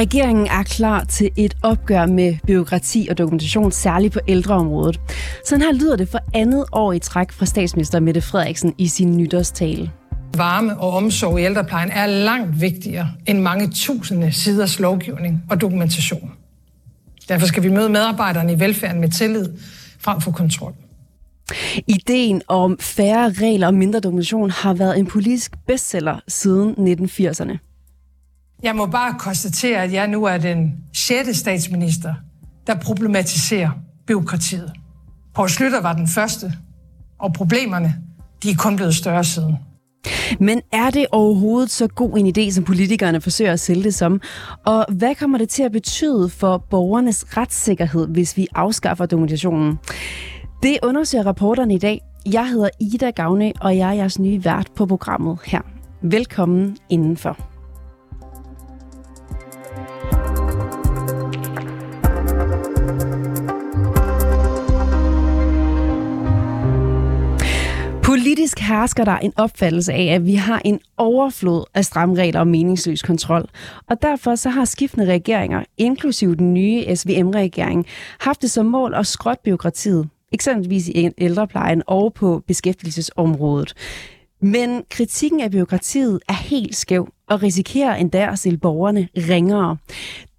Regeringen er klar til et opgør med byråkrati og dokumentation, særligt på ældreområdet. Sådan her lyder det for andet år i træk fra statsminister Mette Frederiksen i sin nytårstale. Varme og omsorg i ældreplejen er langt vigtigere end mange tusinde siders lovgivning og dokumentation. Derfor skal vi møde medarbejderne i velfærden med tillid frem for kontrol. Ideen om færre regler og mindre dokumentation har været en politisk bestseller siden 1980'erne. Jeg må bare konstatere, at jeg nu er den sjette statsminister, der problematiserer byråkratiet. Poul Slytter var den første, og problemerne de er kun blevet større siden. Men er det overhovedet så god en idé, som politikerne forsøger at sælge det som? Og hvad kommer det til at betyde for borgernes retssikkerhed, hvis vi afskaffer dokumentationen? Det undersøger rapporterne i dag. Jeg hedder Ida Gavne, og jeg er jeres nye vært på programmet her. Velkommen indenfor. Politisk hersker der en opfattelse af, at vi har en overflod af stramregler og meningsløs kontrol. Og derfor så har skiftende regeringer, inklusive den nye SVM-regering, haft det som mål at skråtte byråkratiet, eksempelvis i ældreplejen og på beskæftigelsesområdet. Men kritikken af byråkratiet er helt skæv og risikerer endda at stille borgerne ringere.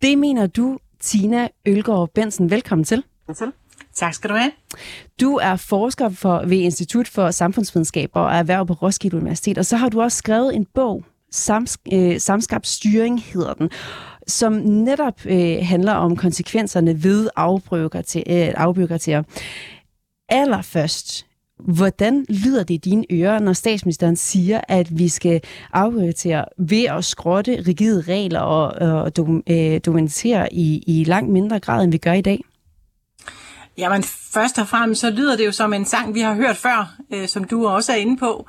Det mener du, Tina Ølgaard Bensen. Velkommen til. Velkommen. Tak skal du have. Du er forsker for, ved Institut for Samfundsvidenskab og erhverv på Roskilde Universitet, og så har du også skrevet en bog, Sams, øh, Samskabsstyring hedder den, som netop øh, handler om konsekvenserne ved afbyråkratier. Øh, Allerførst, hvordan lyder det i dine ører, når statsministeren siger, at vi skal afbyråkratere ved at skrotte rigide regler og, og øh, dokumentere i, i langt mindre grad, end vi gør i dag? Jamen, først og fremmest så lyder det jo som en sang, vi har hørt før, øh, som du også er inde på.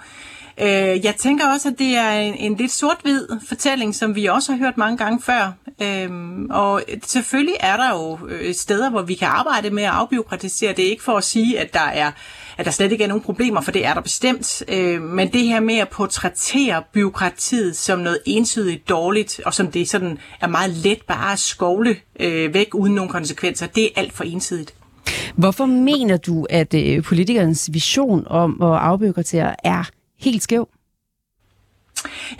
Øh, jeg tænker også, at det er en, en lidt sort-hvid fortælling, som vi også har hørt mange gange før. Øh, og selvfølgelig er der jo øh, steder, hvor vi kan arbejde med at afbiokratisere. Det er ikke for at sige, at der er at der slet ikke er nogen problemer, for det er der bestemt. Øh, men det her med at portrættere byråkratiet som noget ensidigt dårligt, og som det sådan er meget let bare at skovle øh, væk uden nogen konsekvenser, det er alt for ensidigt. Hvorfor mener du, at øh, politikernes vision om at afbyråkratisere er helt skæv?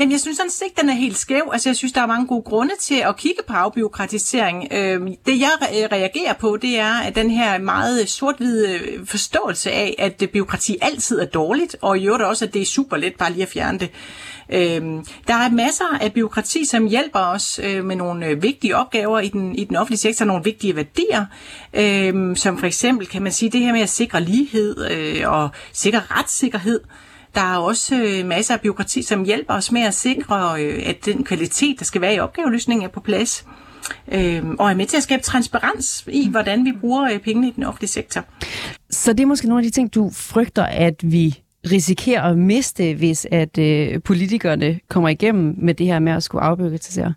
Jamen, jeg synes sådan set, den er helt skæv. Altså, jeg synes, der er mange gode grunde til at kigge på afbiokratisering. Øhm, det, jeg øh, reagerer på, det er at den her meget sort-hvide øh, forståelse af, at øh, byråkrati altid er dårligt, og i øvrigt også, at det er super let bare lige at fjerne det. Øh, der er masser af byråkrati, som hjælper os øh, med nogle øh, vigtige opgaver i den, i den offentlige sektor, nogle vigtige værdier, øh, som for eksempel kan man sige det her med at sikre lighed øh, og sikre retssikkerhed. Der er også øh, masser af byråkrati, som hjælper os med at sikre, øh, at den kvalitet, der skal være i opgaveløsningen, er på plads. Øh, og er med til at skabe transparens i, hvordan vi bruger øh, pengene i den offentlige sektor. Så det er måske nogle af de ting, du frygter, at vi risikerer at miste, hvis at øh, politikerne kommer igennem med det her med at skulle afbyråkratisere?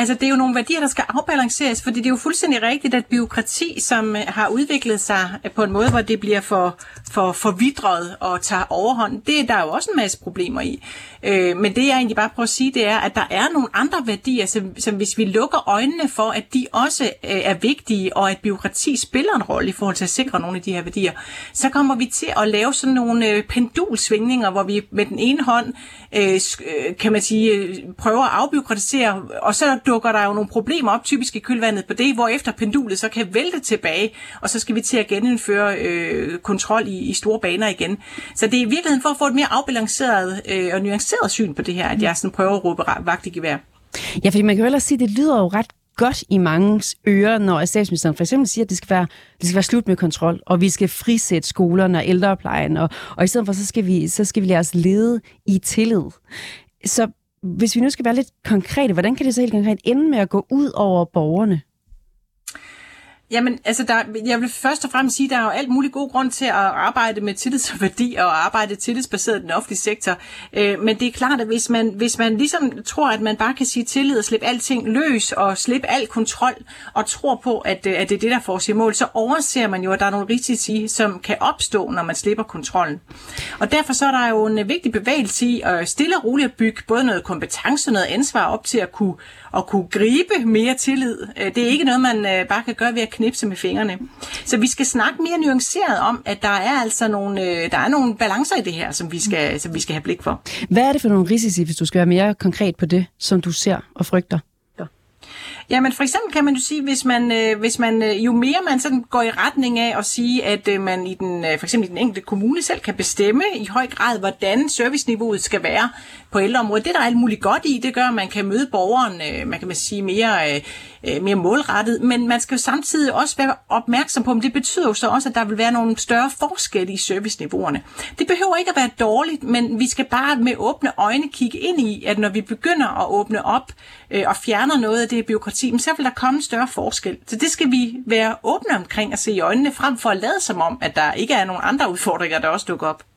Altså, det er jo nogle værdier, der skal afbalanceres, fordi det er jo fuldstændig rigtigt, at byråkrati, som øh, har udviklet sig øh, på en måde, hvor det bliver for, for forvidret og tager overhånd, det der er der jo også en masse problemer i. Øh, men det, jeg egentlig bare prøver at sige, det er, at der er nogle andre værdier, som, som hvis vi lukker øjnene for, at de også øh, er vigtige, og at byråkrati spiller en rolle i forhold til at sikre nogle af de her værdier, så kommer vi til at lave sådan nogle øh, pendulsvingninger, hvor vi med den ene hånd, øh, øh kan man sige, prøver at afbyråkratisere, og så dukker der jo nogle problemer op, typisk i kølvandet på det, hvor efter pendulet så kan vælte tilbage, og så skal vi til at genindføre øh, kontrol i, i store baner igen. Så det er i virkeligheden for at få et mere afbalanceret øh, og nuanceret syn på det her, at jeg sådan prøver at råbe vagt i gevær. Ja, fordi man kan jo ellers sige, at det lyder jo ret godt i mange ører, når statsministeren for eksempel siger, at det skal være, det skal være slut med kontrol, og vi skal frisætte skolerne og ældreplejen, og, og i stedet for, så skal vi, så skal vi lade os lede i tillid. Så hvis vi nu skal være lidt konkrete, hvordan kan det så helt konkret ende med at gå ud over borgerne? Jamen, altså, der, jeg vil først og fremmest sige, at der er jo alt muligt god grund til at arbejde med tillids og værdi og arbejde tillidsbaseret i den offentlige sektor. Øh, men det er klart, at hvis man, hvis man ligesom tror, at man bare kan sige tillid og slippe alting løs og slippe al kontrol og tror på, at, øh, at det er det, der får sig mål, så overser man jo, at der er nogle risici, som kan opstå, når man slipper kontrollen. Og derfor så er der jo en øh, vigtig bevægelse i at stille og roligt bygge både noget kompetence og noget ansvar op til at kunne, at kunne gribe mere tillid. Øh, det er ikke noget, man bare kan gøre ved at knipse med fingrene. Så vi skal snakke mere nuanceret om, at der er altså nogle, øh, der er nogle balancer i det her, som vi, skal, som vi skal have blik for. Hvad er det for nogle risici, hvis du skal være mere konkret på det, som du ser og frygter? Ja, men for eksempel kan man jo sige, hvis man, øh, hvis man øh, jo mere man sådan går i retning af at sige, at øh, man i den, øh, for eksempel i den enkelte kommune selv kan bestemme i høj grad, hvordan serviceniveauet skal være på ældreområdet. Det der er alt muligt godt i, det gør, at man kan møde borgeren, øh, man kan man sige, mere, øh, mere målrettet, men man skal jo samtidig også være opmærksom på, om det betyder jo så også, at der vil være nogle større forskelle i serviceniveauerne. Det behøver ikke at være dårligt, men vi skal bare med åbne øjne kigge ind i, at når vi begynder at åbne op øh, og fjerner noget af det byråkrati, så vil der komme en større forskel. Så det skal vi være åbne omkring og se i øjnene, frem for at lade som om, at der ikke er nogen andre udfordringer, der også dukker op.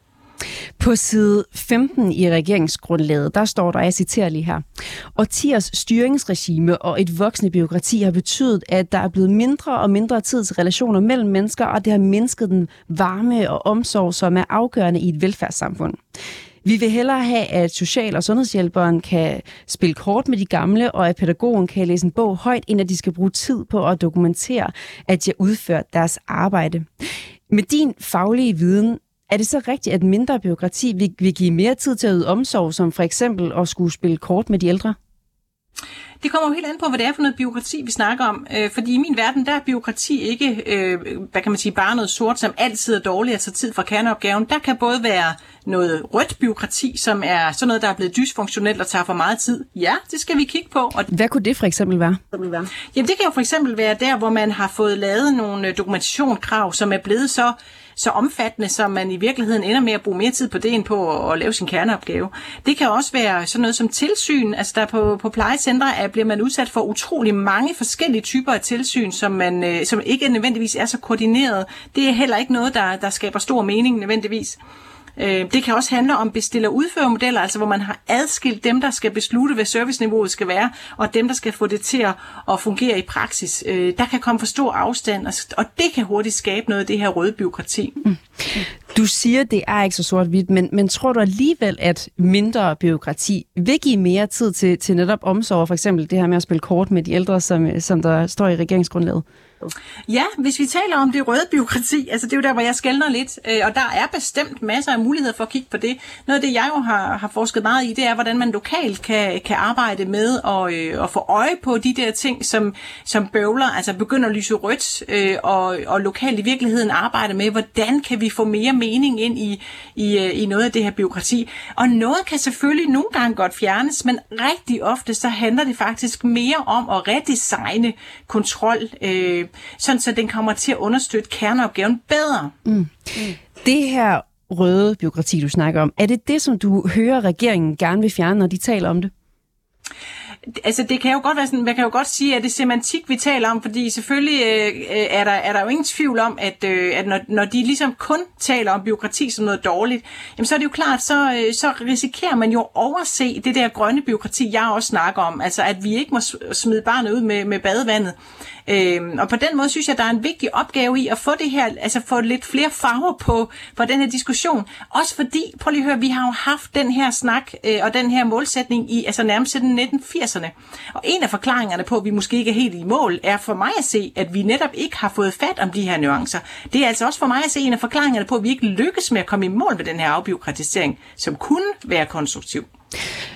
På side 15 i regeringsgrundlaget, der står der, jeg citerer lige her, Årtiers styringsregime og et voksende byråkrati har betydet, at der er blevet mindre og mindre tid til relationer mellem mennesker, og det har mindsket den varme og omsorg, som er afgørende i et velfærdssamfund. Vi vil hellere have, at social- og sundhedshjælperen kan spille kort med de gamle, og at pædagogen kan læse en bog højt, end at de skal bruge tid på at dokumentere, at de har udført deres arbejde. Med din faglige viden, er det så rigtigt, at mindre byråkrati vil, vil give mere tid til at yde omsorg, som for eksempel at skulle spille kort med de ældre? Det kommer jo helt an på, hvad det er for noget byråkrati, vi snakker om. Øh, fordi i min verden, der er byråkrati ikke, øh, hvad kan man sige, bare noget sort, som altid er dårligt tage tid fra kerneopgaven. Der kan både være noget rødt byråkrati, som er sådan noget, der er blevet dysfunktionelt og tager for meget tid. Ja, det skal vi kigge på. Og hvad kunne det for eksempel være? Jamen det kan jo for eksempel være der, hvor man har fået lavet nogle øh, dokumentationskrav, som er blevet så så omfattende, så man i virkeligheden ender med at bruge mere tid på det, end på at lave sin kerneopgave. Det kan også være sådan noget som tilsyn. Altså der på, på plejecentre er, bliver man udsat for utrolig mange forskellige typer af tilsyn, som, man, øh, som ikke nødvendigvis er så koordineret. Det er heller ikke noget, der, der skaber stor mening nødvendigvis. Øh, det kan også handle om bestiller udførermodeller, altså hvor man har adskilt dem, der skal beslutte, hvad serviceniveauet skal være, og dem, der skal få det til at fungere i praksis. Øh, der kan komme for stor afstand, og det kan hurtigt skabe noget af det her røde byråkrati. Mm. Du siger, det er ikke så sort-hvidt, men, men tror du alligevel, at mindre byråkrati vil give mere tid til, til netop omsorg, for eksempel det her med at spille kort med de ældre, som, som der står i regeringsgrundlaget? Ja, hvis vi taler om det røde byråkrati, altså det er jo der, hvor jeg skældner lidt, øh, og der er bestemt masser af muligheder for at kigge på det. Noget af det, jeg jo har, har forsket meget i, det er, hvordan man lokalt kan, kan arbejde med og, øh, få øje på de der ting, som, som bøvler, altså begynder at lyse rødt, øh, og, og lokalt i virkeligheden arbejde med, hvordan kan vi få mere mening ind i, i, øh, i noget af det her byråkrati. Og noget kan selvfølgelig nogle gange godt fjernes, men rigtig ofte så handler det faktisk mere om at redesigne kontrol, øh, sådan så den kommer til at understøtte kerneopgaven bedre. Mm. Mm. Det her røde byråkrati, du snakker om, er det det, som du hører regeringen gerne vil fjerne, når de taler om det? altså det kan jo godt være sådan, man kan jo godt sige, at det er semantik, vi taler om, fordi selvfølgelig øh, er, der, er der jo ingen tvivl om, at, øh, at når, når de ligesom kun taler om byråkrati som noget dårligt, jamen så er det jo klart, så, øh, så risikerer man jo at overse det der grønne byråkrati, jeg også snakker om, altså at vi ikke må smide barnet ud med, med badevandet. Øhm, og på den måde synes jeg, der er en vigtig opgave i at få det her, altså få lidt flere farver på, på den her diskussion. Også fordi, prøv lige at høre, vi har jo haft den her snak øh, og den her målsætning i altså nærmest siden 1980'erne. Og en af forklaringerne på, at vi måske ikke er helt i mål, er for mig at se, at vi netop ikke har fået fat om de her nuancer. Det er altså også for mig at se en af forklaringerne på, at vi ikke lykkes med at komme i mål med den her afbiokratisering, som kunne være konstruktiv.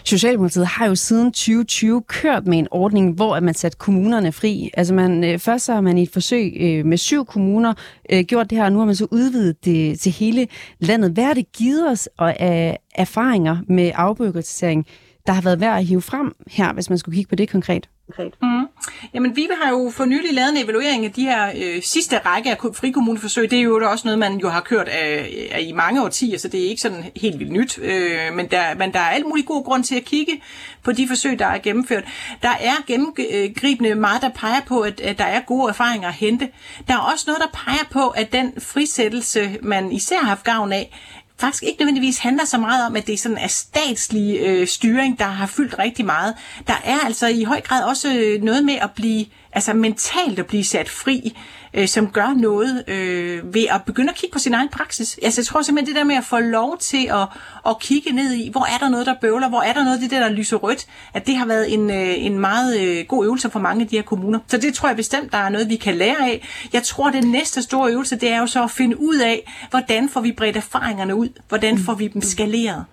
Socialdemokratiet har jo siden 2020 kørt med en ordning, hvor man sat kommunerne fri. Altså man, øh, først så har man i et forsøg øh, med syv kommuner øh, gjort det her, og nu har man så udvidet det til hele landet. Hvad har det givet os af øh, erfaringer med afbyråkratisering, der har været værd at hive frem her, hvis man skulle kigge på det konkret? Konkret. Mm. Jamen, vi har jo for nylig lavet en evaluering af de her øh, sidste række af frikommuneforsøg. Det er jo også noget, man jo har kørt af, af i mange årtier, så det er ikke sådan helt vildt nyt. Øh, men, der, men der er alt muligt god grund til at kigge på de forsøg, der er gennemført. Der er gennemgribende meget, der peger på, at, at der er gode erfaringer at hente. Der er også noget, der peger på, at den frisættelse, man især har haft gavn af, faktisk ikke nødvendigvis handler så meget om, at det sådan er statslig øh, styring, der har fyldt rigtig meget. Der er altså i høj grad også øh, noget med at blive, altså mentalt at blive sat fri øh, som gør noget øh, ved at begynde at kigge på sin egen praksis. Altså, jeg tror simpelthen, det der med at få lov til at, at kigge ned i, hvor er der noget, der bøvler, hvor er der noget af det der, der lyser rødt, at det har været en, øh, en meget øh, god øvelse for mange af de her kommuner. Så det tror jeg bestemt, der er noget, vi kan lære af. Jeg tror, det næste store øvelse, det er jo så at finde ud af, hvordan får vi bredt erfaringerne ud? Hvordan får vi dem skaleret?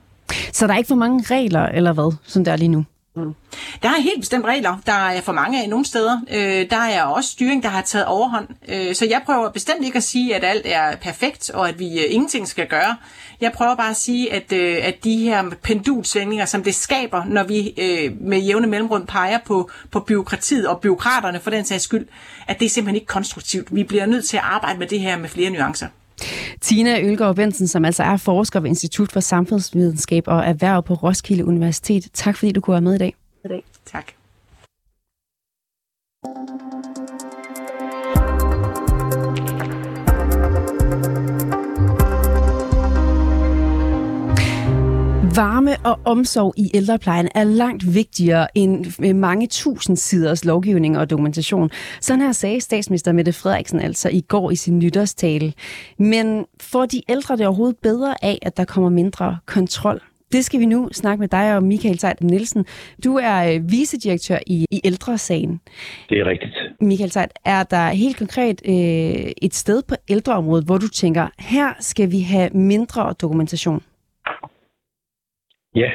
Så der er ikke for mange regler, eller hvad, som der er lige nu? Mm. Der er helt bestemt regler, der er for mange af nogle steder. Øh, der er også styring, der har taget overhånd. Øh, så jeg prøver bestemt ikke at sige, at alt er perfekt, og at vi øh, ingenting skal gøre. Jeg prøver bare at sige, at, øh, at de her pendulsvændinger, som det skaber, når vi øh, med jævne mellemrum peger på, på byråkratiet og byråkraterne for den sags skyld, at det er simpelthen ikke konstruktivt. Vi bliver nødt til at arbejde med det her med flere nuancer. Tina Ølgaard Bensen, som altså er forsker ved Institut for Samfundsvidenskab og Erhverv på Roskilde Universitet. Tak fordi du kunne være med i dag. Tak. Varme og omsorg i ældreplejen er langt vigtigere end mange tusind siders lovgivning og dokumentation. Sådan her sagde statsminister Mette Frederiksen altså i går i sin nytårstale. Men får de ældre det overhovedet bedre af, at der kommer mindre kontrol? Det skal vi nu snakke med dig og Michael Seid Nielsen. Du er øh, vicedirektør i, i Ældresagen. Det er rigtigt. Michael Seid, er der helt konkret øh, et sted på ældreområdet, hvor du tænker, her skal vi have mindre dokumentation? Ja,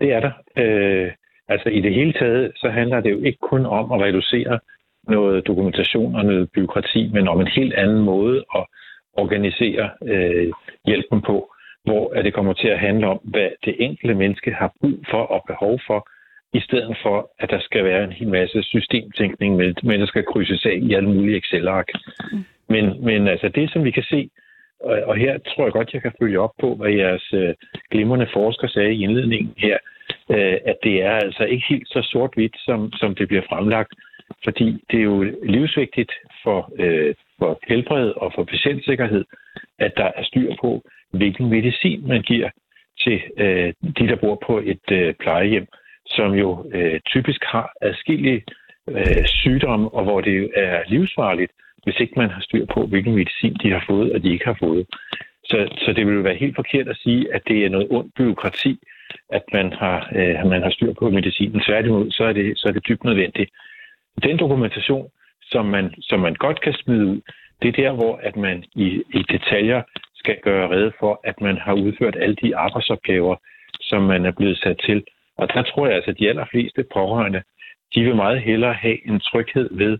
det er der. Øh, altså i det hele taget, så handler det jo ikke kun om at reducere noget dokumentation og noget byråkrati, men om en helt anden måde at organisere øh, hjælpen på, hvor at det kommer til at handle om, hvad det enkelte menneske har brug for og behov for, i stedet for, at der skal være en hel masse systemtænkning, med, med der skal krydses af i alle mulige Excel-ark. Mm. Men, men altså det, som vi kan se, og, og her tror jeg godt, jeg kan følge op på, hvad jeres øh, glimrende forsker sagde i indledningen her, øh, at det er altså ikke helt så sort-hvidt, som, som det bliver fremlagt, fordi det er jo livsvigtigt for, øh, for helbred og for patientsikkerhed, at der er styr på, hvilken medicin man giver til øh, de, der bor på et øh, plejehjem, som jo øh, typisk har adskillige øh, sygdomme, og hvor det er livsfarligt hvis ikke man har styr på, hvilken medicin de har fået, og de ikke har fået. Så, så det vil være helt forkert at sige, at det er noget ondt byråkrati, at man har, øh, man har styr på medicinen. Tværtimod, så er det, så er det dybt nødvendigt. Den dokumentation, som man, som man godt kan smide ud, det er der, hvor at man i, i detaljer skal gøre rede for, at man har udført alle de arbejdsopgaver, som man er blevet sat til. Og der tror jeg altså, at de allerfleste pårørende, de vil meget hellere have en tryghed ved,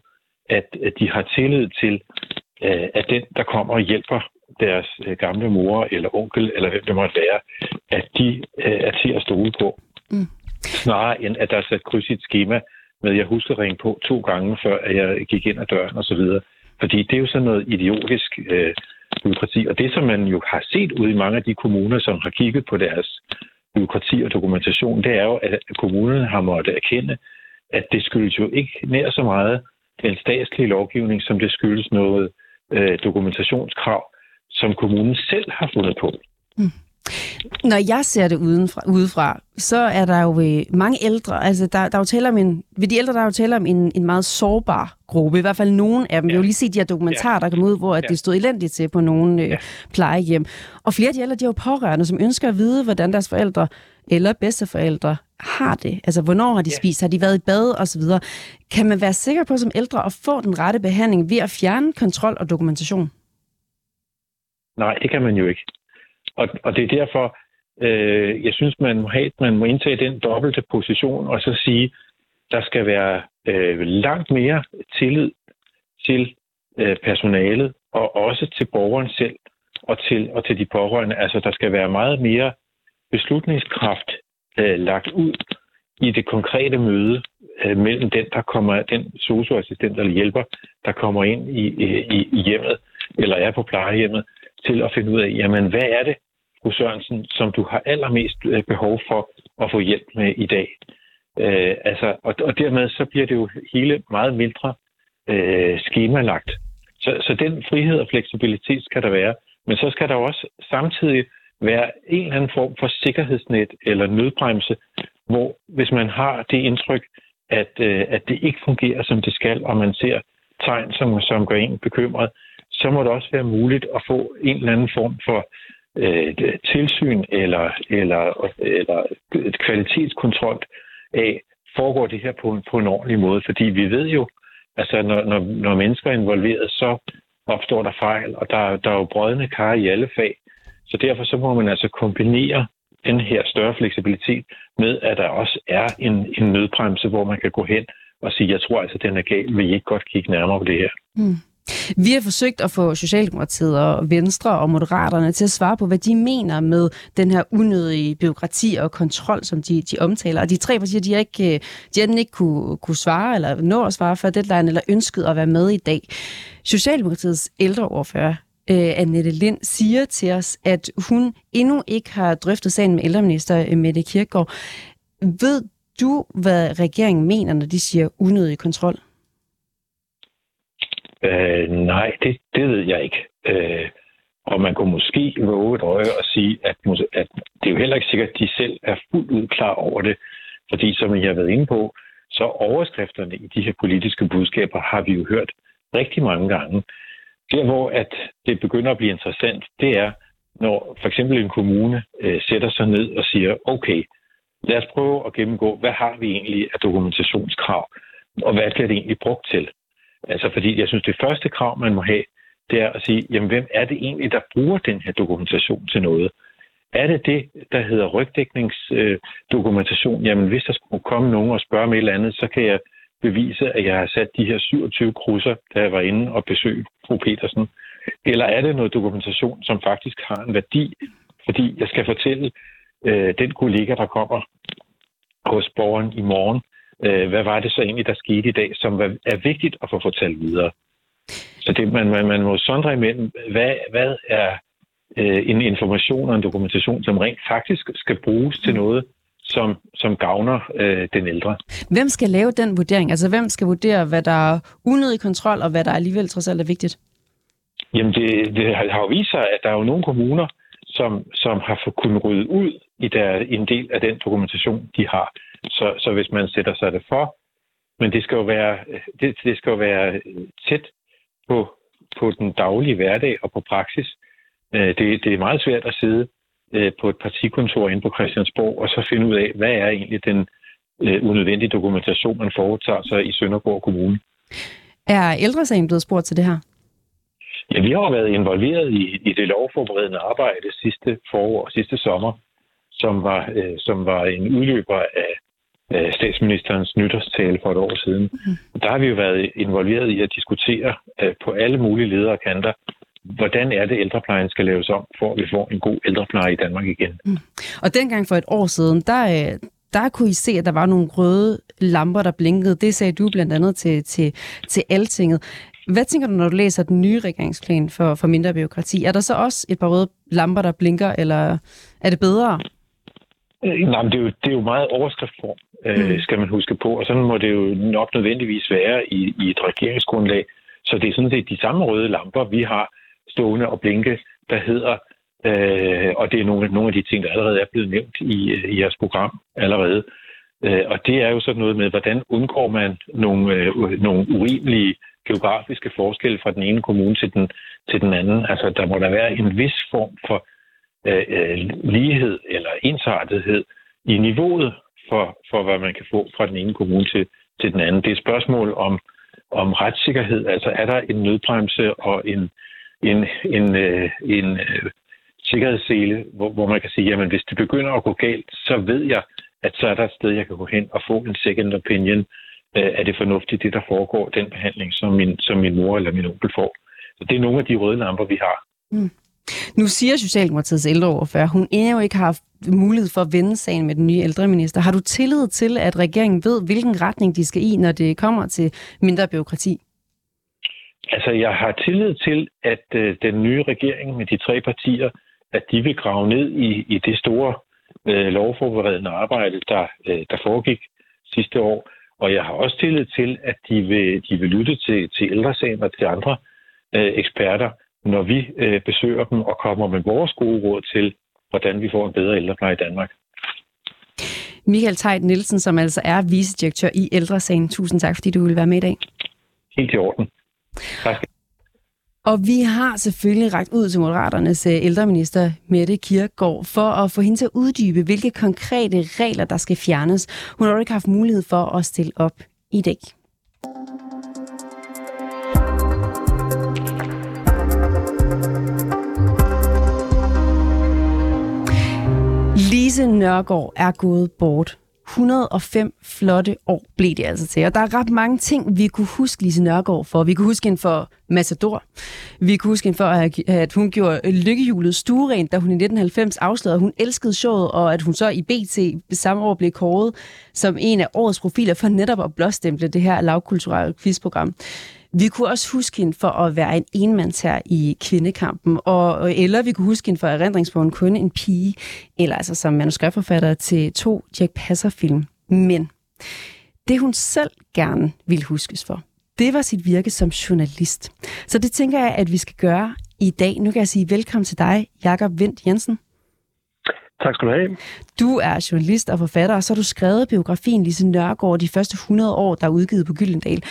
at, de har tillid til, øh, at den, der kommer og hjælper deres øh, gamle mor eller onkel, eller hvem det måtte være, at de øh, er til at stole på. Mm. Snarere end, at der er sat kryds i et schema med, at jeg husker at ringe på to gange, før at jeg gik ind ad døren osv. Fordi det er jo sådan noget idiotisk øh, byråkrati. Og det, som man jo har set ud i mange af de kommuner, som har kigget på deres byråkrati og dokumentation, det er jo, at kommunerne har måttet erkende, at det skyldes jo ikke nær så meget den statslige lovgivning, som det skyldes noget øh, dokumentationskrav, som kommunen selv har fundet på. Mm. Når jeg ser det udenfra, udefra, så er der jo øh, mange ældre, altså der, der er jo tale om en, ved de ældre, der er jo tale om en, en meget sårbar gruppe, i hvert fald nogle af dem. Ja. Vi har jo lige set de her dokumentarer, ja. der kom ud, hvor at ja. det stod elendigt til på nogle øh, ja. plejehjem. Og flere af de ældre, de er jo pårørende, som ønsker at vide, hvordan deres forældre eller bedsteforældre har det? Altså, hvornår har de ja. spist? Har de været i bad? Og så videre. Kan man være sikker på som ældre at få den rette behandling ved at fjerne kontrol og dokumentation? Nej, det kan man jo ikke. Og, og det er derfor, øh, jeg synes, man må, have, man må indtage den dobbelte position og så sige, der skal være øh, langt mere tillid til øh, personalet og også til borgeren selv og til, og til de pårørende. Altså, der skal være meget mere beslutningskraft øh, lagt ud i det konkrete møde øh, mellem den, der kommer, den socioassistent eller hjælper, der kommer ind i, i, i hjemmet, eller er på plejehjemmet, til at finde ud af, jamen hvad er det, fru Sørensen, som du har allermest øh, behov for at få hjælp med i dag? Øh, altså, og, og dermed så bliver det jo hele meget mindre øh, skemalagt. Så, så den frihed og fleksibilitet skal der være. Men så skal der også samtidig være en eller anden form for sikkerhedsnet eller nødbremse, hvor hvis man har det indtryk, at, øh, at det ikke fungerer, som det skal, og man ser tegn, som, som gør en bekymret, så må det også være muligt at få en eller anden form for øh, øh tilsyn eller, eller, eller kvalitetskontrol af, foregår det her på en, på en ordentlig måde. Fordi vi ved jo, altså når, når, når mennesker er involveret, så opstår der fejl, og der, der er jo brødende kar i alle fag. Så derfor så må man altså kombinere den her større fleksibilitet med, at der også er en, en nødbremse, hvor man kan gå hen og sige, jeg tror altså, den er gal, vil I ikke godt kigge nærmere på det her? Mm. Vi har forsøgt at få Socialdemokratiet og Venstre og Moderaterne til at svare på, hvad de mener med den her unødige byråkrati og kontrol, som de, de omtaler. Og de tre partier, de har ikke, de har ikke kunne, kunne svare eller nå at svare før deadline, eller ønsket at være med i dag. Socialdemokratiets ældreordfører, øh, Annette Lind, siger til os, at hun endnu ikke har drøftet sagen med ældreminister øh, Mette Kirkegaard. Ved du, hvad regeringen mener, når de siger unødig kontrol? Øh, nej, det, det ved jeg ikke. Øh, og man kunne måske våge et øje og sige, at, at det er jo heller ikke sikkert, at de selv er fuldt ud klar over det. Fordi som jeg har været inde på, så overskrifterne i de her politiske budskaber har vi jo hørt rigtig mange gange. Der, hvor at det begynder at blive interessant, det er, når for eksempel en kommune øh, sætter sig ned og siger, okay, lad os prøve at gennemgå, hvad har vi egentlig af dokumentationskrav, og hvad bliver det egentlig brugt til? Altså fordi jeg synes, det første krav, man må have, det er at sige, jamen hvem er det egentlig, der bruger den her dokumentation til noget? Er det det, der hedder rygdækningsdokumentation? Jamen hvis der skulle komme nogen og spørge mig et eller andet, så kan jeg bevise, at jeg har sat de her 27 krydser, da jeg var inde og besøgte fru Petersen. Eller er det noget dokumentation, som faktisk har en værdi, fordi jeg skal fortælle øh, den kollega, der kommer hos borgeren i morgen, øh, hvad var det så egentlig, der skete i dag, som er vigtigt at få fortalt videre. Så det, man, man, man må sondre imellem, hvad, hvad er øh, en information og en dokumentation, som rent faktisk skal bruges til noget, som, som gavner øh, den ældre. Hvem skal lave den vurdering? Altså hvem skal vurdere, hvad der er unødig kontrol, og hvad der alligevel trods alt er vigtigt? Jamen det, det har jo vist sig, at der er jo nogle kommuner, som, som har kunnet rydde ud i der, en del af den dokumentation, de har. Så, så hvis man sætter sig det for, men det skal jo være, det, det skal jo være tæt på, på den daglige hverdag og på praksis. Øh, det, det er meget svært at sidde øh, på et partikontor inde på Christiansborg og så finde ud af, hvad er egentlig den øh, unødvendige dokumentation, man foretager sig i Sønderborg Kommune. Er ældresagen blevet spurgt til det her? Ja, vi har været involveret i, i det lovforberedende arbejde sidste forår og sidste sommer, som var, øh, som var en udløber af øh, statsministerens nytårstale for et år siden. Mm. Der har vi jo været involveret i at diskutere øh, på alle mulige ledere kanter, hvordan er det, ældreplejen skal laves om, for at vi får en god ældrepleje i Danmark igen. Mm. Og dengang for et år siden, der, øh, der kunne I se, at der var nogle røde lamper, der blinkede. Det sagde du blandt andet til, til, til Altinget. Hvad tænker du, når du læser den nye regeringsplan for, for mindre byråkrati? Er der så også et par røde lamper, der blinker, eller er det bedre? Øh, nej, men det er jo, det er jo meget overskriftsform, øh, mm. skal man huske på. Og sådan må det jo nok nødvendigvis være i, i et regeringsgrundlag. Så det er sådan set de samme røde lamper, vi har stående og blinke, der hedder, øh, og det er nogle, nogle af de ting, der allerede er blevet nævnt i, i jeres program allerede. Øh, og det er jo sådan noget med, hvordan undgår man nogle, øh, nogle urimelige geografiske forskelle fra den ene kommune til den, til den anden. Altså, der må der være en vis form for øh, øh, lighed eller ensartethed i niveauet for, for, hvad man kan få fra den ene kommune til, til den anden. Det er et spørgsmål om, om retssikkerhed. Altså, er der en nødbremse og en, en, en, øh, en øh, sikkerhedssele, hvor, hvor man kan sige, jamen hvis det begynder at gå galt, så ved jeg, at så er der et sted, jeg kan gå hen og få en second opinion. Øh, er det fornuftigt, det der foregår, den behandling, som min, som min mor eller min onkel får? Så det er nogle af de røde lamper, vi har. Mm. Nu siger Socialdemokratiets ældreordfører, hun endnu ikke har haft mulighed for at vende sagen med den nye ældreminister. Har du tillid til, at regeringen ved, hvilken retning de skal i, når det kommer til mindre byråkrati? Altså, jeg har tillid til, at øh, den nye regering med de tre partier, at de vil grave ned i, i det store øh, lovforberedende arbejde, der, øh, der foregik sidste år. Og jeg har også tillid til, at de vil, de vil lytte til, til ældresagen og til andre øh, eksperter, når vi øh, besøger dem og kommer med vores gode råd til, hvordan vi får en bedre ældrepleje i Danmark. Michael Tejt Nielsen, som altså er vicedirektør i Ældresagen. Tusind tak, fordi du ville være med i dag. Helt i orden. Tak. Og vi har selvfølgelig rækket ud til Moderaternes øh, ældreminister Mette Kirkegaard for at få hende til at uddybe, hvilke konkrete regler, der skal fjernes. Hun har ikke haft mulighed for at stille op i dag. Louise Nørgaard er gået bort. 105 flotte år blev det altså til. Og der er ret mange ting, vi kunne huske Lise Nørgaard for. Vi kunne huske hende for Massador. Vi kunne huske hende for, at hun gjorde lykkehjulet stuerent, da hun i 1990 afslørede, at hun elskede showet, og at hun så i BT samme år blev kåret som en af årets profiler for netop at blåstemple det her lavkulturelle quizprogram. Vi kunne også huske hende for at være en enmandsher i kvindekampen, og, eller vi kunne huske hende for erindringsbogen Kun en pige, eller altså som manuskriptforfatter til to Jack Passer-film. Men det hun selv gerne ville huskes for, det var sit virke som journalist. Så det tænker jeg, at vi skal gøre i dag. Nu kan jeg sige velkommen til dig, Jakob Vendt Jensen. Tak skal du have. Du er journalist og forfatter, og så har du skrevet biografien Lise Nørgaard de første 100 år, der er udgivet på Gyldendal.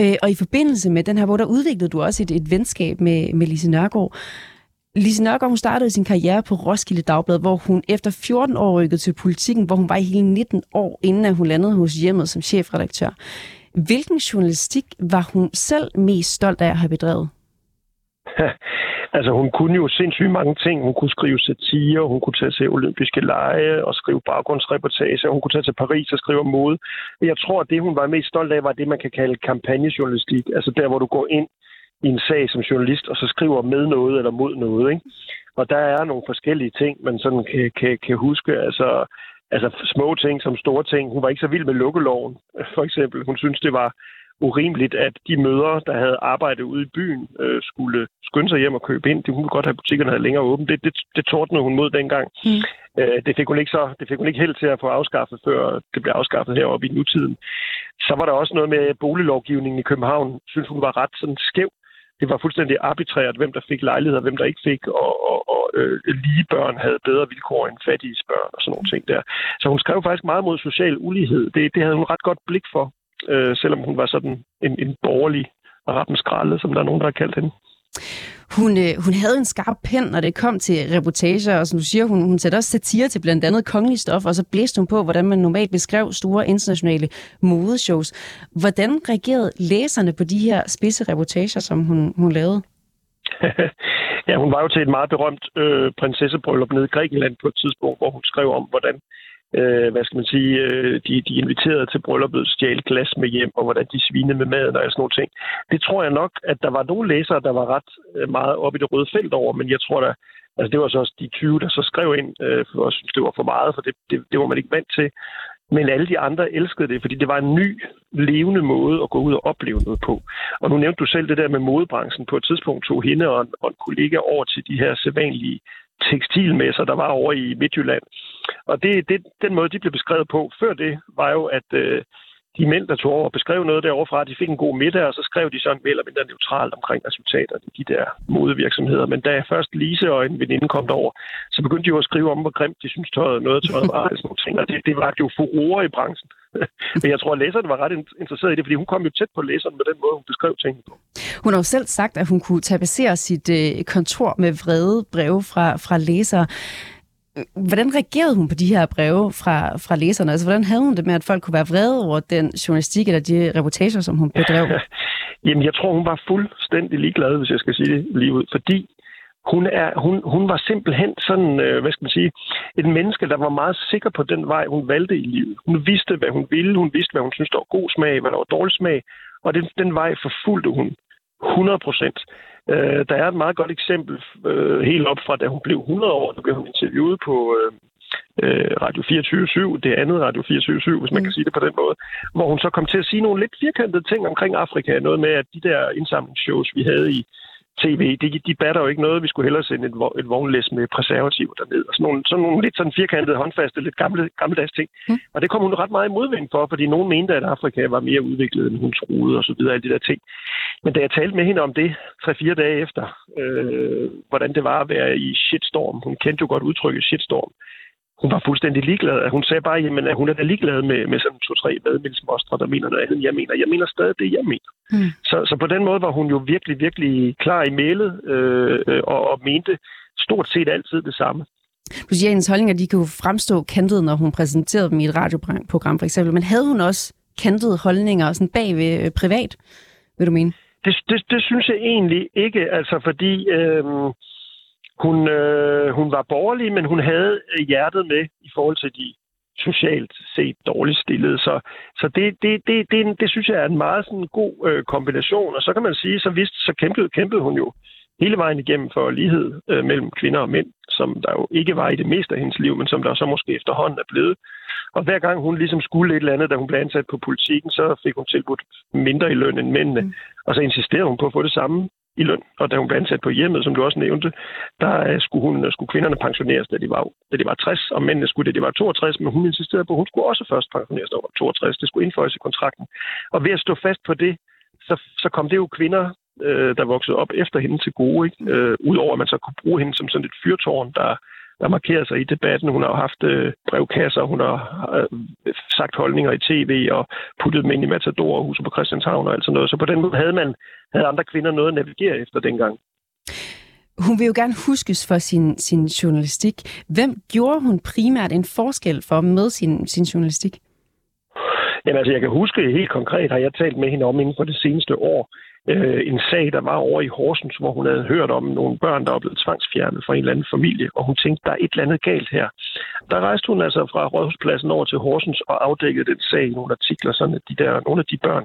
Øh, og i forbindelse med den her bog, der udviklede du også et, et venskab med, med Lise Nørgaard. Lise Nørgaard, hun startede sin karriere på Roskilde Dagblad, hvor hun efter 14 år rykkede til politikken, hvor hun var i hele 19 år, inden at hun landede hos hjemmet som chefredaktør. Hvilken journalistik var hun selv mest stolt af at have bedrevet? altså, hun kunne jo sindssygt mange ting. Hun kunne skrive satire, hun kunne tage til olympiske lege og skrive baggrundsreportager, hun kunne tage til Paris og skrive om mode. Jeg tror, at det, hun var mest stolt af, var det, man kan kalde kampagnejournalistik. Altså der, hvor du går ind i en sag som journalist, og så skriver med noget eller mod noget. Ikke? Og der er nogle forskellige ting, man sådan kan, kan, kan huske. Altså, altså små ting som store ting. Hun var ikke så vild med lukkeloven, for eksempel. Hun synes, det var urimeligt, at de mødre, der havde arbejdet ude i byen, øh, skulle skynde sig hjem og købe ind. De kunne godt have butikkerne havde længere åbent. Det, det, det tordnede hun mod dengang. Mm. Øh, det, fik hun ikke så, det fik hun ikke held til at få afskaffet, før det blev afskaffet heroppe i nutiden. Så var der også noget med boliglovgivningen i København, synes hun var ret sådan skæv. Det var fuldstændig arbitrært, hvem der fik lejlighed og hvem der ikke fik, og, og, og øh, lige børn havde bedre vilkår end fattige børn og sådan nogle ting der. Så hun skrev faktisk meget mod social ulighed. Det, det havde hun ret godt blik for øh, selvom hun var sådan en, en borgerlig rappenskralde, som der er nogen, der har kaldt hende. Hun, øh, hun havde en skarp pen, når det kom til reportager, og som du siger, hun, hun satte også satire til blandt andet kongelig stof, og så blæste hun på, hvordan man normalt beskrev store internationale modeshows. Hvordan reagerede læserne på de her spidse reportager, som hun, hun lavede? ja, hun var jo til et meget berømt øh, prinsessebryllup nede i Grækenland på et tidspunkt, hvor hun skrev om, hvordan øh, hvad skal man sige, øh, de, de inviterede til brylluppet stjal glas med hjem, og hvordan de svinede med maden og sådan nogle ting. Det tror jeg nok, at der var nogle læsere, der var ret øh, meget op i det røde felt over, men jeg tror da, altså det var så også de 20, der så skrev ind, øh, for at synes, det var for meget, for det, det, det var man ikke vant til. Men alle de andre elskede det, fordi det var en ny, levende måde at gå ud og opleve noget på. Og nu nævnte du selv det der med modebranchen. På et tidspunkt tog hende og en, og en kollega over til de her sædvanlige tekstilmesser, der var over i Midtjylland. Og det, det, den måde, de blev beskrevet på før det, var jo, at øh, de mænd, der tog over og beskrev noget deroverfra, de fik en god middag, og så skrev de sådan mere eller mindre neutralt omkring resultater i de der modevirksomheder. Men da først Lise og en veninde kom derover, så begyndte de jo at skrive om, hvor grimt de synes tøjet, noget tøjet var, og sådan nogle ting. Og det, det var jo furore i branchen. Men jeg tror, at læserne var ret interesseret i det, fordi hun kom jo tæt på læseren med den måde, hun beskrev tingene på. Hun har jo selv sagt, at hun kunne tapacere sit øh, kontor med vrede breve fra, fra læsere. Hvordan reagerede hun på de her breve fra, fra læserne? Altså, hvordan havde hun det med, at folk kunne være vrede over den journalistik eller de reportager, som hun bedrev? Jamen, jeg tror, hun var fuldstændig ligeglad, hvis jeg skal sige det lige ud, fordi hun, er, hun, hun var simpelthen sådan, øh, hvad skal man sige, et menneske, der var meget sikker på den vej, hun valgte i livet. Hun vidste, hvad hun ville, hun vidste, hvad hun synes, der var god smag, hvad der var dårlig smag, og den, den vej forfulgte hun 100 procent. Øh, der er et meget godt eksempel øh, helt op fra, da hun blev 100 år. Der blev hun interviewet på øh, øh Radio 24 det andet Radio 24 hvis man mm. kan sige det på den måde, hvor hun så kom til at sige nogle lidt firkantede ting omkring Afrika. Noget med, at de der indsamlingsshows, vi havde i tv, de, de batter jo ikke noget. Vi skulle hellere sende et, et vognlæs med preservativer derned. Og sådan nogle, sådan nogle lidt sådan firkantede, håndfaste, lidt gamle, gammeldags ting. Mm. Og det kom hun ret meget i modvind for, fordi nogen mente, at Afrika var mere udviklet, end hun troede, og så videre, alle de der ting. Men da jeg talte med hende om det, tre-fire dage efter, øh, hvordan det var at være i shitstorm, hun kendte jo godt udtrykket shitstorm, hun var fuldstændig ligeglad. Hun sagde bare, jamen, at hun er da ligeglad med, med sådan to-tre vadmelsmostre, der mener noget andet, jeg mener. Jeg mener stadig det, jeg mener. Mm. Så, så på den måde var hun jo virkelig, virkelig klar i mailet øh, og, og mente stort set altid det samme. Du siger, at hendes holdninger de kan jo fremstå kantet, når hun præsenterede dem i et radioprogram for eksempel. Men havde hun også kantede holdninger sådan bag ved øh, privat, vil du mene? Det, det, det synes jeg egentlig ikke, altså fordi... Øh, hun, øh, hun var borgerlig, men hun havde hjertet med i forhold til de socialt set dårligt stillede. Så, så det, det, det, det, det synes jeg er en meget sådan god øh, kombination. Og så kan man sige, så vidst, så kæmpede, kæmpede hun jo hele vejen igennem for lighed øh, mellem kvinder og mænd, som der jo ikke var i det meste af hendes liv, men som der så måske efterhånden er blevet. Og hver gang hun ligesom skulle et eller andet, da hun blev ansat på politikken, så fik hun tilbudt mindre i løn end mændene. Mm. Og så insisterede hun på at få det samme i løn. Og da hun blev ansat på hjemmet, som du også nævnte, der øh, skulle, hun, øh, skulle kvinderne pensioneres, da de, var, da de var 60, og mændene skulle, da de var 62, men hun insisterede på, at hun skulle også først pensioneres, da hun var 62. Det skulle indføjes i kontrakten. Og ved at stå fast på det, så, så kom det jo kvinder, øh, der voksede op efter hende til gode, ikke? Øh, udover at man så kunne bruge hende som sådan et fyrtårn, der, der markerer sig i debatten. Hun har haft øh, brevkasser, hun har øh, sagt holdninger i tv og puttet dem ind i Matador og huset på Christianshavn og alt sådan noget. Så på den måde havde man havde andre kvinder noget at navigere efter dengang. Hun vil jo gerne huskes for sin, sin journalistik. Hvem gjorde hun primært en forskel for med sin, sin journalistik? Jamen altså, jeg kan huske helt konkret, har jeg talt med hende om inden for det seneste år, øh, en sag, der var over i Horsens, hvor hun havde hørt om nogle børn, der var blevet tvangsfjernet fra en eller anden familie, og hun tænkte, der er et eller andet galt her. Der rejste hun altså fra Rådhuspladsen over til Horsens og afdækkede den sag i nogle artikler, sådan at de der, nogle af de børn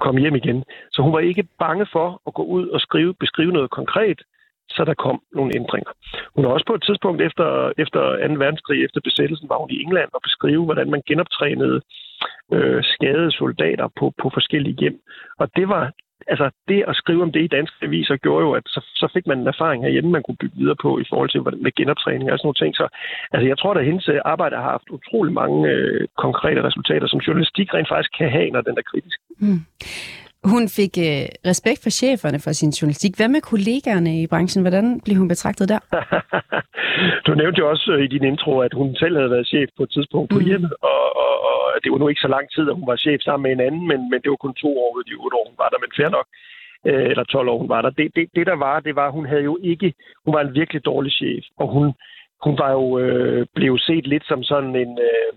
kom hjem igen. Så hun var ikke bange for at gå ud og skrive, beskrive noget konkret, så der kom nogle ændringer. Hun har også på et tidspunkt efter, efter 2. verdenskrig, efter besættelsen, var hun i England og beskrive, hvordan man genoptrænede øh, skadede soldater på, på forskellige hjem. Og det var altså det at skrive om det i danske aviser gjorde jo, at så, så fik man en erfaring herhjemme, man kunne bygge videre på i forhold til hvordan, med genoptræning og sådan nogle ting. Så altså, jeg tror, at hendes øh, arbejde har haft utrolig mange øh, konkrete resultater, som journalistik rent faktisk kan have, når den er kritisk. Mm. Hun fik øh, respekt for cheferne for sin journalistik. Hvad med kollegaerne i branchen? Hvordan blev hun betragtet der? du nævnte jo også øh, i din intro, at hun selv havde været chef på et tidspunkt på mm. hjemmet, og, og, og det var nu ikke så lang tid, at hun var chef sammen med en anden, men, men det var kun to år ud af de otte år, hun var der, men fair nok øh, eller 12 år hun var der. Det, det, det, der var, det var, hun havde jo ikke, hun var en virkelig dårlig chef, og hun, hun var jo, øh, blev set lidt som sådan en, øh,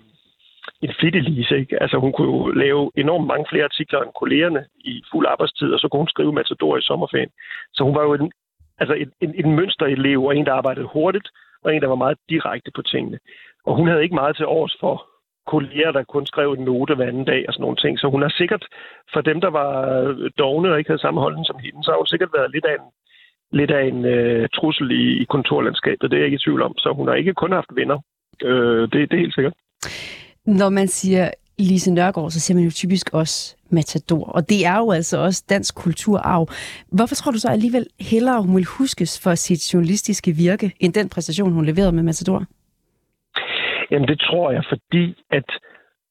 en flittelise. Ikke? Altså hun kunne jo lave enormt mange flere artikler end kollegerne i fuld arbejdstid, og så kunne hun skrive Matador i sommerferien. Så hun var jo en, altså en, en, en mønsterelev, og en, der arbejdede hurtigt, og en, der var meget direkte på tingene. Og hun havde ikke meget til års for kolleger, der kun skrev en note hver anden dag og sådan nogle ting. Så hun har sikkert, for dem, der var dogne og ikke havde samme holdning som hende, så har hun sikkert været lidt af en, lidt af en øh, trussel i, i kontorlandskabet. Det er jeg ikke i tvivl om. Så hun har ikke kun haft venner. Øh, det, det er helt sikkert. Når man siger Lise Nørgaard, så siger man jo typisk også Matador. Og det er jo altså også dansk kulturarv. Hvorfor tror du så alligevel hellere, hun vil huskes for sit journalistiske virke, end den præstation, hun leverede med Matador? Jamen det tror jeg, fordi at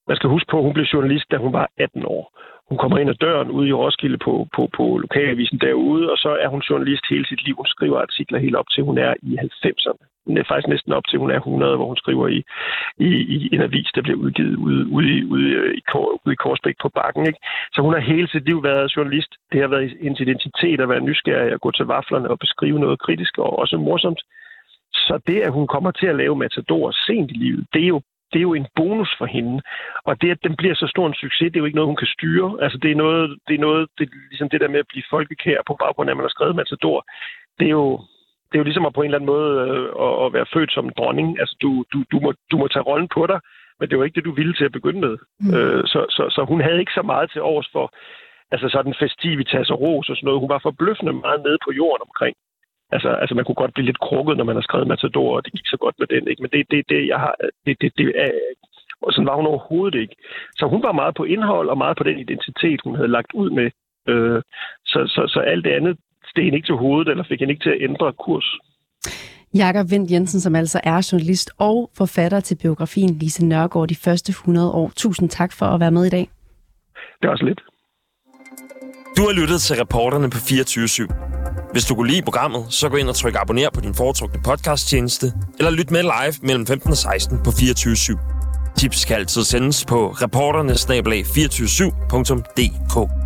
man skal huske på, at hun blev journalist, da hun var 18 år. Hun kommer ind ad døren ude i Roskilde på, på, på lokalavisen derude, og så er hun journalist hele sit liv. Hun skriver artikler helt op til, hun er i 90'erne faktisk næsten op til, hun er 100, hvor hun skriver i, i, i en avis, der bliver udgivet ude, ude, i, ude, i, ude i Korsbæk på bakken. Ikke? Så hun har hele sit liv været journalist. Det har været hendes identitet at være nysgerrig og gå til vaflerne og beskrive noget kritisk og også morsomt. Så det, at hun kommer til at lave Matador sent i livet, det er jo det er jo en bonus for hende. Og det, at den bliver så stor en succes, det er jo ikke noget, hun kan styre. Altså, det er noget, det er noget det, ligesom det der med at blive folkekær på baggrund af, at man har skrevet Matador. Det er jo, det er jo ligesom at på en eller anden måde øh, at, at være født som dronning. Altså, du, du, du, må, du må tage rollen på dig, men det var ikke det, du ville til at begynde med. Mm. Øh, så, så, så hun havde ikke så meget til overs for altså sådan festivitas og ros og sådan noget. Hun var forbløffende meget nede på jorden omkring. Altså, altså man kunne godt blive lidt krukket, når man har skrevet Matador, og det gik så godt med den, ikke? Men det, det, det, jeg har, det, det, det er, og sådan var hun overhovedet ikke. Så hun var meget på indhold og meget på den identitet, hun havde lagt ud med. Øh, så, så, så alt det andet steg hende ikke til hovedet, eller fik hende ikke til at ændre kurs. Jakob Vendt Jensen, som altså er journalist og forfatter til biografien Lise Nørgaard de første 100 år. Tusind tak for at være med i dag. Det er også lidt. Du har lyttet til reporterne på 24 /7. Hvis du kunne lide programmet, så gå ind og tryk abonner på din foretrukne podcasttjeneste, eller lyt med live mellem 15 og 16 på 24 /7. Tips kan altid sendes på reporternesnablag247.dk.